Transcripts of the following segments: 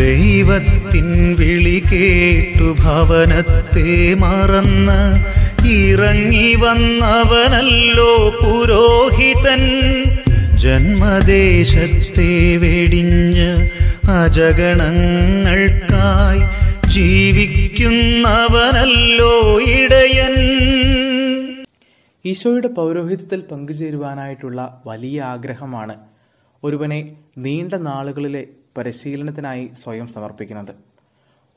ദൈവത്തിൻ വിളി കേട്ടു ഭവനത്തെ മറന്ന് ഇറങ്ങി വന്നവനല്ലോ പുരോഹിതൻ. ജന്മദേശത്തെ വെടിഞ്ഞ് അജഗണങ്ങൾക്കായി ജീവിക്കുന്നവനല്ലോ ഇടയൻ. ഈശോയുടെ പൗരോഹിത്യത്തിൽ പങ്കുചേരുവാനായിട്ടുള്ള വലിയ ആഗ്രഹമാണ് ഒരുവനെ നീണ്ട നാളുകളിലെ പരിശീലനത്തിനായി സ്വയം സമർപ്പിക്കുന്നത്.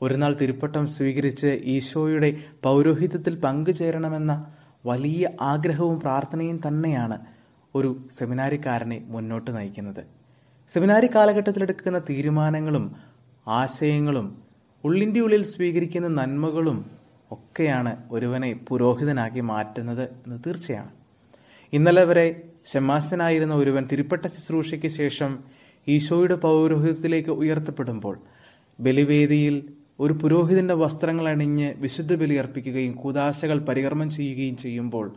ഒരു നാൾ തിരുപ്പട്ടം സ്വീകരിച്ച് ഈശോയുടെ പൗരോഹിത്യത്തിൽ പങ്കുചേരണമെന്ന വലിയ ആഗ്രഹവും പ്രാർത്ഥനയും തന്നെയാണ് ഒരു സെമിനാരിക്കാരനെ മുന്നോട്ട് നയിക്കുന്നത്. സെമിനാരി കാലഘട്ടത്തിലെടുക്കുന്ന തീരുമാനങ്ങളും ആശയങ്ങളും ഉള്ളിന്റെ ഉള്ളിൽ സ്വീകരിക്കുന്ന നന്മകളും ഒക്കെയാണ് ഒരുവനെ പുരോഹിതനാക്കി മാറ്റുന്നത് എന്ന് തീർച്ചയാണ്. ഇന്നലെ വരെ ഷമാസനായിരുന്ന ഒരുവൻ തിരുപ്പട്ട ശുശ്രൂഷയ്ക്ക് ശേഷം ഈശോയുടെ പൗരോഹിത്യത്തിലേക്ക് ഉയർത്തപ്പെടുമ്പോൾ ബലിവേദിയിൽ ഒരു പുരോഹിതന്റെ വസ്ത്രങ്ങൾ അണിഞ്ഞ് വിശുദ്ധ ബലി അർപ്പിക്കുകയും കൂതാശകൾ പരികർമ്മം ചെയ്യുകയും ചെയ്യുമ്പോൾ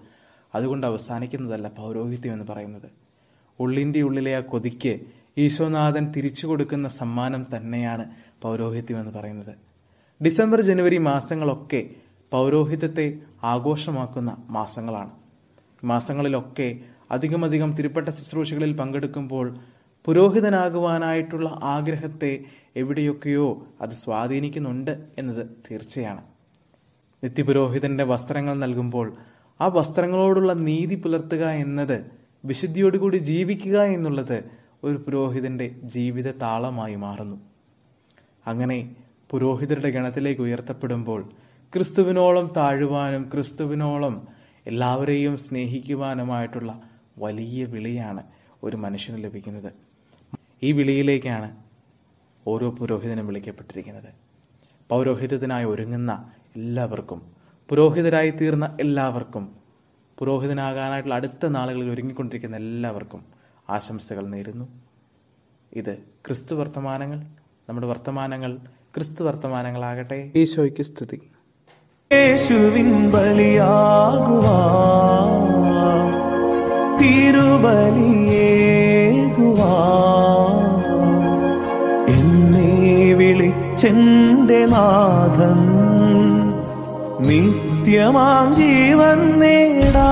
അതുകൊണ്ട് അവസാനിക്കുന്നതല്ല പൗരോഹിത്യം എന്ന് പറയുന്നത്. ഉള്ളിന്റെ ഉള്ളിലെ ആ കൊതിക്ക് ഈശോനാഥൻ തിരിച്ചു കൊടുക്കുന്ന സമ്മാനം തന്നെയാണ് പൗരോഹിത്യം എന്ന് പറയുന്നത്. ഡിസംബർ ജനുവരി മാസങ്ങളൊക്കെ പൗരോഹിത്യത്തെ ആഘോഷമാക്കുന്ന മാസങ്ങളാണ്. മാസങ്ങളിലൊക്കെ അധികമധികം തിരുപ്പട്ട ശുശ്രൂഷകളിൽ പങ്കെടുക്കുമ്പോൾ പുരോഹിതനാകുവാനായിട്ടുള്ള ആഗ്രഹത്തെ എവിടെയൊക്കെയോ അത് സ്വാധീനിക്കുന്നുണ്ട് എന്നത് തീർച്ചയാണ്. നിത്യപുരോഹിതന്റെ വസ്ത്രങ്ങൾ നൽകുമ്പോൾ ആ വസ്ത്രങ്ങളോടുള്ള നീതി പുലർത്തുക എന്നത് വിശുദ്ധിയോടുകൂടി ജീവിക്കുക എന്നുള്ളത് ഒരു പുരോഹിതന്റെ ജീവിത താളമായി മാറുന്നു. അങ്ങനെ പുരോഹിതരുടെ ഗണത്തിലേക്ക് ഉയർത്തപ്പെടുമ്പോൾ ക്രിസ്തുവിനോളം താഴുവാനും ക്രിസ്തുവിനോളം എല്ലാവരെയും സ്നേഹിക്കുവാനുമായിട്ടുള്ള വലിയ വിളിയാണ് ഒരു മനുഷ്യന് ലഭിക്കുന്നത്. ഈ വിളിയിലേക്കാണ് ഓരോ പുരോഹിതനും വിളിക്കപ്പെട്ടിരിക്കുന്നത്. പൗരോഹിതത്തിനായി ഒരുങ്ങുന്ന എല്ലാവർക്കും പുരോഹിതരായി തീർന്ന എല്ലാവർക്കും പുരോഹിതനാകാനായിട്ടുള്ള അടുത്ത നാളുകളിൽ ഒരുങ്ങിക്കൊണ്ടിരിക്കുന്ന എല്ലാവർക്കും ആശംസകൾ നേരുന്നു. ഇത് ക്രിസ്തു വർത്തമാനങ്ങൾ നമ്മുടെ വർത്തമാനങ്ങൾ ക്രിസ്തു വർത്തമാനങ്ങളാകട്ടെ. ഈശോയ്ക്ക് സ്തുതി. യേശുവിൻ ബലിയാകുവാ തിരുബലിയേകുവാ എന്നെ വിളിച്ചെന്റെ നാഥൻ നിത്യമാം ജീവൻ നേടാ.